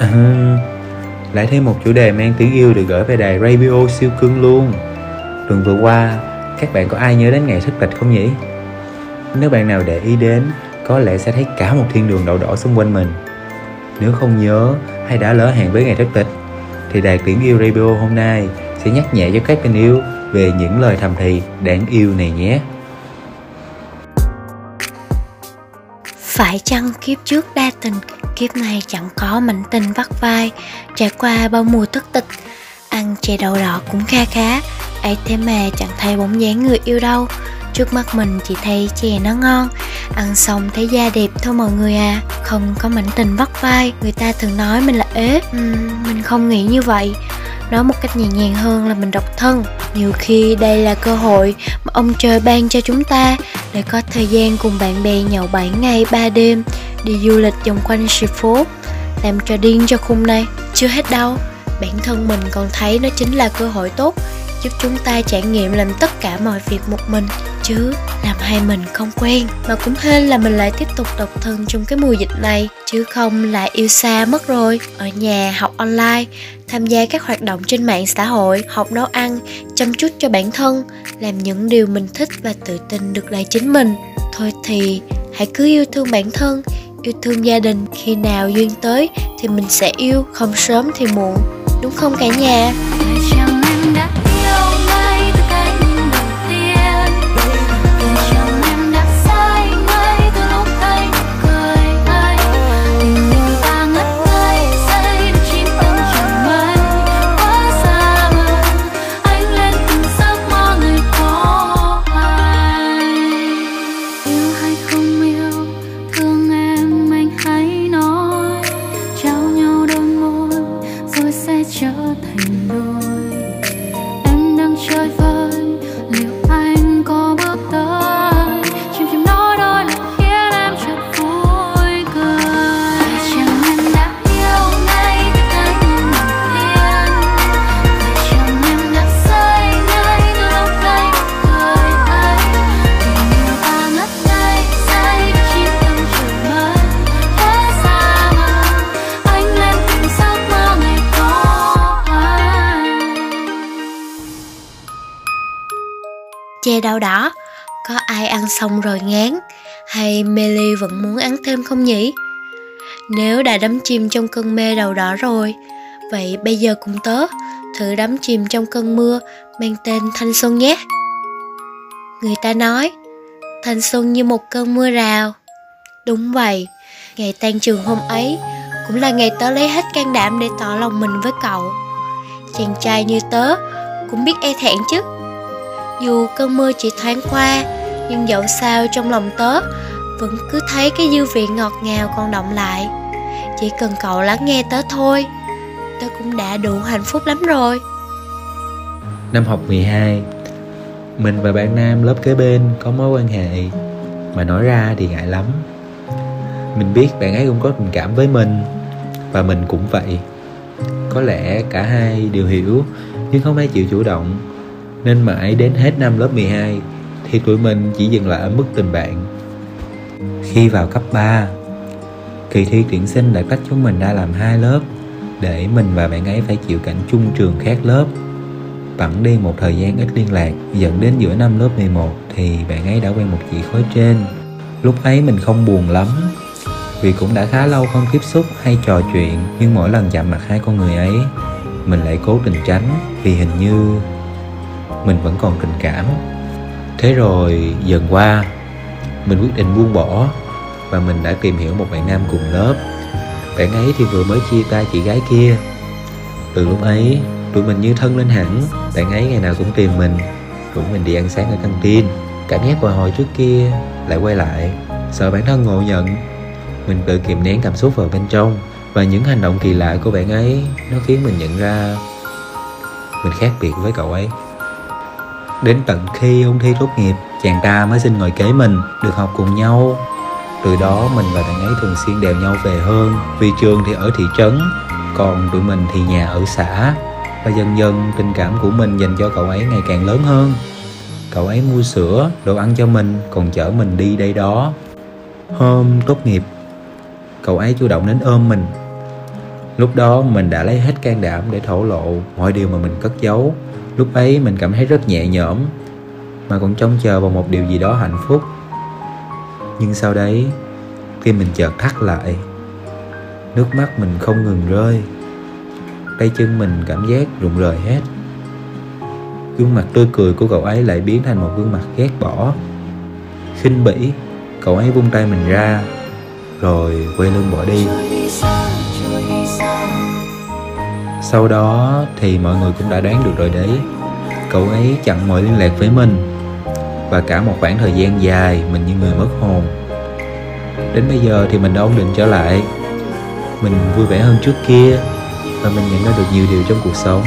À, lại thêm một chủ đề mang tiếng yêu được gửi về đài Radio siêu cưng luôn. Tuần vừa qua, các bạn có ai nhớ đến ngày thất tịch không nhỉ? Nếu bạn nào để ý đến, có lẽ sẽ thấy cả một thiên đường đậu đỏ xung quanh mình. Nếu không nhớ hay đã lỡ hẹn với ngày thất tịch Thì đài tiếng yêu Radio hôm nay sẽ nhắc nhẹ cho các tình yêu về những lời thầm thì đáng yêu này nhé. Phải chăng kiếp trước đa tình Kiếp này chẳng có mảnh tình vắt vai Trải qua bao mùa thất tịch. Ăn chè đậu đỏ cũng kha khá ấy thế mà chẳng thấy bóng dáng người yêu đâu. Trước mắt mình chỉ thấy chè nó ngon. Ăn xong thấy da đẹp thôi mọi người à. Không có mảnh tình vắt vai Người ta thường nói mình là ế. Uhm, Mình không nghĩ như vậy. Nói một cách nhẹ nhàng hơn là mình độc thân. Nhiều khi đây là cơ hội mà ông trời ban cho chúng ta Để có thời gian cùng bạn bè nhậu 7 ngày 3 đêm. Đi du lịch vòng quanh sự phố, Làm cho điên cho khung này Chưa hết đâu Bản thân mình còn thấy nó chính là cơ hội tốt giúp chúng ta trải nghiệm làm tất cả mọi việc một mình, chứ làm hai mình không quen. Mà cũng hên là mình lại tiếp tục độc thân trong cái mùa dịch này, chứ không lại yêu xa mất rồi. Ở nhà, học online, tham gia các hoạt động trên mạng xã hội, học nấu ăn, chăm chút cho bản thân, làm những điều mình thích và tự tin được là chính mình. Thôi thì, hãy cứ yêu thương bản thân yêu thương gia đình, khi nào duyên tới thì mình sẽ yêu, không sớm thì muộn. Đúng không cả nhà? Che đau đỏ có ai ăn xong rồi ngán? Hay Melly vẫn muốn ăn thêm không nhỉ? Nếu đã đắm chìm trong cơn mê đầu đỏ rồi, vậy bây giờ cùng tớ thử đắm chìm trong cơn mưa mang tên thanh xuân nhé. Người ta nói, thanh xuân như một cơn mưa rào. Đúng vậy, ngày tan trường hôm ấy cũng là ngày tớ lấy hết can đảm để tỏ lòng mình với cậu. Chàng trai như tớ cũng biết e thẹn chứ dù cơn mưa chỉ thoáng qua, nhưng dẫu sao trong lòng tớ, vẫn cứ thấy cái dư vị ngọt ngào còn động lại. Chỉ cần cậu lắng nghe tớ thôi, tớ cũng đã đủ hạnh phúc lắm rồi. Năm học 12 mình và bạn nam lớp kế bên có mối quan hệ mà nói ra thì ngại lắm. Mình biết bạn ấy cũng có tình cảm với mình, và mình cũng vậy. Có lẽ cả hai đều hiểu, nhưng không ai chịu chủ động nên mãi đến hết năm lớp 12 thì tụi mình chỉ dừng lại ở mức tình bạn. Khi vào cấp 3, kỳ thi tuyển sinh đã tách chúng mình ra làm hai lớp để mình và bạn ấy phải chịu cảnh chung trường khác lớp. Bẵng đi một thời gian ít liên lạc, dẫn đến giữa năm lớp 11 thì bạn ấy đã quen một chị khối trên. Lúc ấy mình không buồn lắm, vì cũng đã khá lâu không tiếp xúc hay trò chuyện nhưng mỗi lần chạm mặt hai con người ấy mình lại cố tình tránh vì hình như mình vẫn còn tình cảm. Thế rồi dần qua, mình quyết định buông bỏ và mình đã tìm hiểu một bạn nam cùng lớp. Bạn ấy thì vừa mới chia tay chị gái kia. Từ lúc ấy, tụi mình như thân lên hẳn. Bạn ấy ngày nào cũng tìm mình, rủ mình đi ăn sáng ở căng tin. Cảm giác hồi hồi trước kia lại quay lại, sợ bản thân ngộ nhận. Mình tự kiềm nén cảm xúc vào bên trong và những hành động kỳ lạ của bạn ấy nó khiến mình nhận ra mình khác biệt với cậu ấy. Đến tận khi ôn thi tốt nghiệp, chàng ta mới xin ngồi kế mình, được học cùng nhau. Từ đó mình và bạn ấy thường xuyên đèo nhau về hơn, vì trường thì ở thị trấn, còn tụi mình thì nhà ở xã. Và dần dần tình cảm của mình dành cho cậu ấy ngày càng lớn hơn. Cậu ấy mua sữa, đồ ăn cho mình, còn chở mình đi đây đó. Hôm tốt nghiệp, cậu ấy chủ động đến ôm mình lúc đó mình đã lấy hết can đảm để thổ lộ mọi điều mà mình cất giấu. Lúc ấy mình cảm thấy rất nhẹ nhõm, mà còn trông chờ vào một điều gì đó hạnh phúc. Nhưng sau đấy tim mình chợt thắt lại, nước mắt mình không ngừng rơi. Tay chân mình cảm giác rụng rời hết. Gương mặt tươi cười của cậu ấy lại biến thành một gương mặt ghét bỏ. Khinh bỉ, cậu ấy vung tay mình ra, rồi quay lưng bỏ đi sau đó thì mọi người cũng đã đoán được rồi đấy. Cậu ấy chặn mọi liên lạc với mình. Và cả một khoảng thời gian dài, mình như người mất hồn. Đến bây giờ thì mình đã ổn định trở lại. Mình vui vẻ hơn trước kia và mình nhận ra được nhiều điều trong cuộc sống.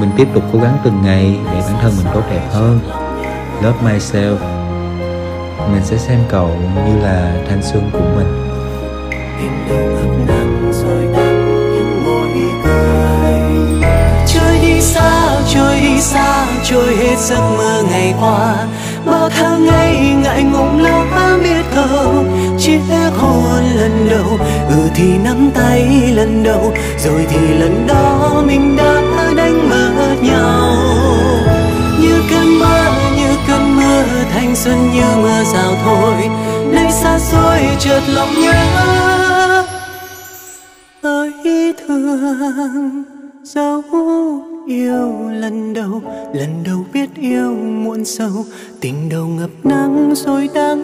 Mình tiếp tục cố gắng từng ngày để bản thân mình tốt đẹp hơn. Love myself. Mình sẽ xem cậu như là thanh xuân của mình. Trôi xa, trôi hết giấc mơ ngày qua. Bao tháng ngày ngại ngùng lâu biết đâu chiếc hôn lần đầu. Ừ thì nắm tay lần đầu, rồi thì lần đó mình đã đánh mất nhau. Như cơn mơ, như cơn mưa thanh xuân như mưa rào thôi nay xa xôi chợt lòng nhớ, ơi thương dấu yêu lần đầu lần đầu biết yêu muộn sâu. Tình đầu ngập nắng rồi đắng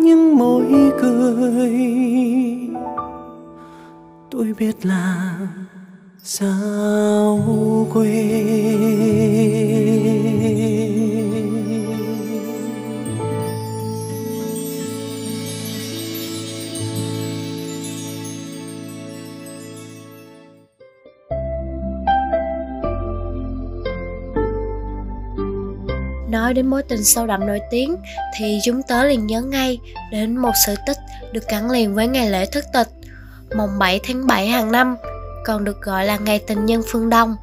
những môi cười. Tôi biết là sao quên. Nói đến mối tình sâu đậm nổi tiếng thì chúng tớ liền nhớ ngay đến một sự tích được gắn liền với ngày lễ thất tịch, mùng 7 tháng 7 hàng năm, còn được gọi là ngày tình nhân phương Đông,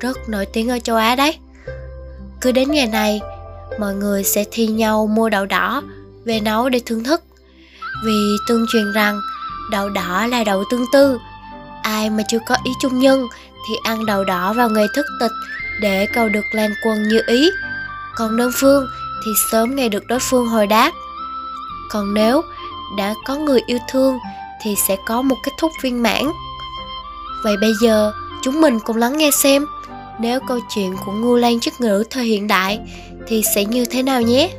rất nổi tiếng ở châu Á đấy. Cứ đến ngày này, mọi người sẽ thi nhau mua đậu đỏ về nấu để thưởng thức, vì tương truyền rằng đậu đỏ là đậu tương tư, ai mà chưa có ý chung nhân thì ăn đậu đỏ vào ngày thất tịch để cầu được lan quân như ý còn đơn phương thì sớm nghe được đối phương hồi đáp. Còn nếu đã có người yêu thương thì sẽ có một kết thúc viên mãn. Vậy bây giờ chúng mình cùng lắng nghe xem, nếu câu chuyện của ngu lan chức ngữ thời hiện đại thì sẽ như thế nào nhé?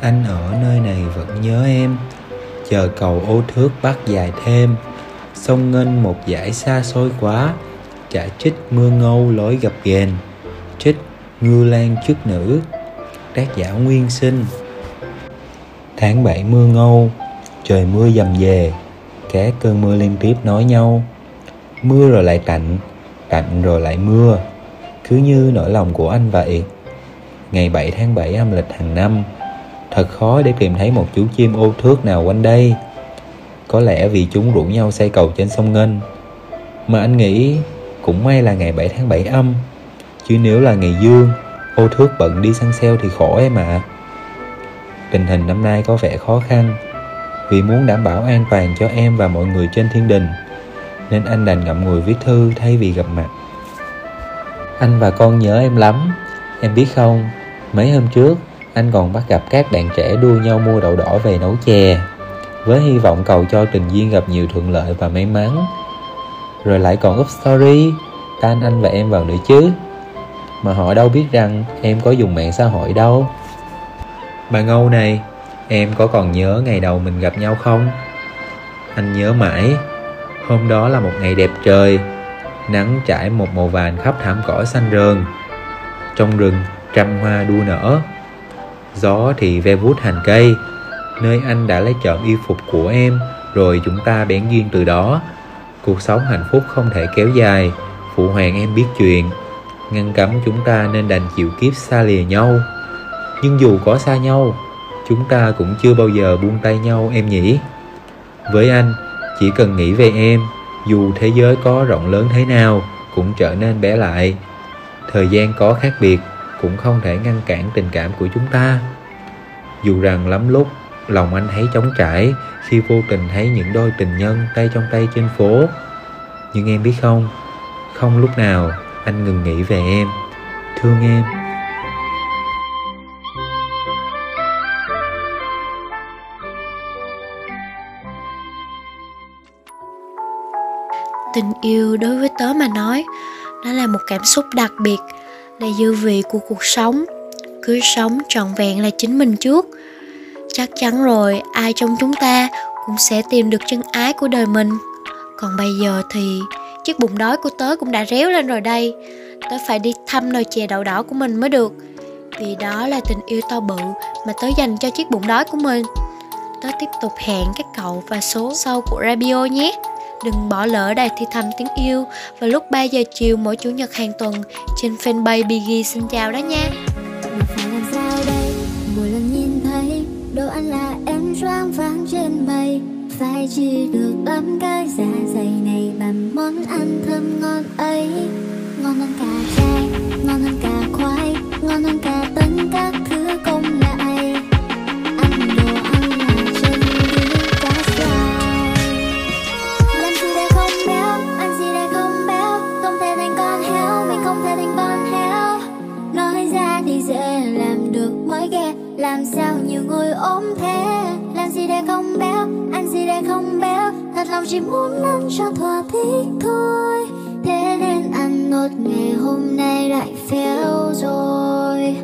Anh ở nơi này vẫn nhớ em, chờ cầu ô thước bắt dài thêm. Sông ngân một dải xa xôi quá chả trích mưa ngâu lối gặp ghềnh trích ngư lan chức nữ, tác giả nguyên sinh. Tháng bảy mưa ngâu, trời mưa dầm về các cơn mưa liên tiếp nói nhau. Mưa rồi lại tạnh tạnh rồi lại mưa, cứ như nỗi lòng của anh vậy. Ngày 7 tháng 7 âm lịch hàng năm, thật khó để tìm thấy một chú chim ô thước nào quanh đây. Có lẽ vì chúng rủ nhau xây cầu trên sông Ngân, mà anh nghĩ cũng may là ngày 7 tháng 7 âm. Chứ nếu là ngày dương, Ô thước bận đi săn sale thì khổ em ạ. À. Tình hình năm nay có vẻ khó khăn, Vì muốn đảm bảo an toàn cho em và mọi người trên thiên đình, Nên anh đành ngậm ngùi viết thư thay vì gặp mặt. Anh và con nhớ em lắm, Em biết không? Mấy hôm trước, anh còn bắt gặp các bạn trẻ đua nhau mua đậu đỏ về nấu chè, với hy vọng cầu cho tình duyên gặp nhiều thuận lợi và may mắn rồi lại còn up story tan anh và em vào nữa chứ. Mà họ đâu biết rằng em có dùng mạng xã hội đâu. Bà ngâu này, em có còn nhớ ngày đầu mình gặp nhau không? Anh nhớ mãi, hôm đó là một ngày đẹp trời. Nắng trải một màu vàng khắp thảm cỏ xanh rờn. Trong rừng, trăm hoa đua nở. Gió thì ve vuốt hành cây. Nơi anh đã lấy trộm y phục của em, rồi chúng ta bén duyên từ đó cuộc sống hạnh phúc không thể kéo dài. Phụ hoàng em biết chuyện. Ngăn cấm chúng ta nên đành chịu kiếp xa lìa nhau. Nhưng dù có xa nhau, chúng ta cũng chưa bao giờ buông tay nhau em nhỉ? Với anh, chỉ cần nghĩ về em, dù thế giới có rộng lớn thế nào, cũng trở nên bé lại. Thời gian có khác biệt cũng không thể ngăn cản tình cảm của chúng ta. Dù rằng lắm lúc lòng anh thấy trống trải khi vô tình thấy những đôi tình nhân tay trong tay trên phố. Nhưng em biết không? Không lúc nào anh ngừng nghĩ về em. Thương em. Tình yêu đối với tớ mà nói, nó là một cảm xúc đặc biệt, là dư vị của cuộc sống. Cứ sống trọn vẹn là chính mình trước chắc chắn rồi, ai trong chúng ta cũng sẽ tìm được chân ái của đời mình. Còn bây giờ thì chiếc bụng đói của tớ cũng đã réo lên rồi đây. Tớ phải đi thăm nồi chè đậu đỏ của mình mới được. Vì đó là tình yêu to bự mà tớ dành cho chiếc bụng đói của mình. Tớ tiếp tục hẹn các cậu vào số sau của radio nhé. Đừng bỏ lỡ đài thi thầm tiếng yêu vào lúc 3 giờ chiều mỗi chủ nhật hàng tuần trên fanpage Biggie. Xin chào đó nha. Choáng váng trên bầy phải chỉ được ấm cái dạ dày này bằng món ăn thơm ngon ấy. Ngon hơn cả trai ngon hơn cả khoai, ngon hơn cả tất các thứ công lại. Ăn đồ ăn là chân đi cá xoài làm gì để không béo, ăn gì để không béo. Không thể thành con heo mình không thể thành con heo nói ra thì dễ làm được mới ghê, làm sao nhiều người ốm thế? Không béo ăn gì để không béo. Thật lòng chỉ muốn ăn cho thỏa thích thôi. Thế nên ăn nốt ngày hôm nay lại phèo rồi.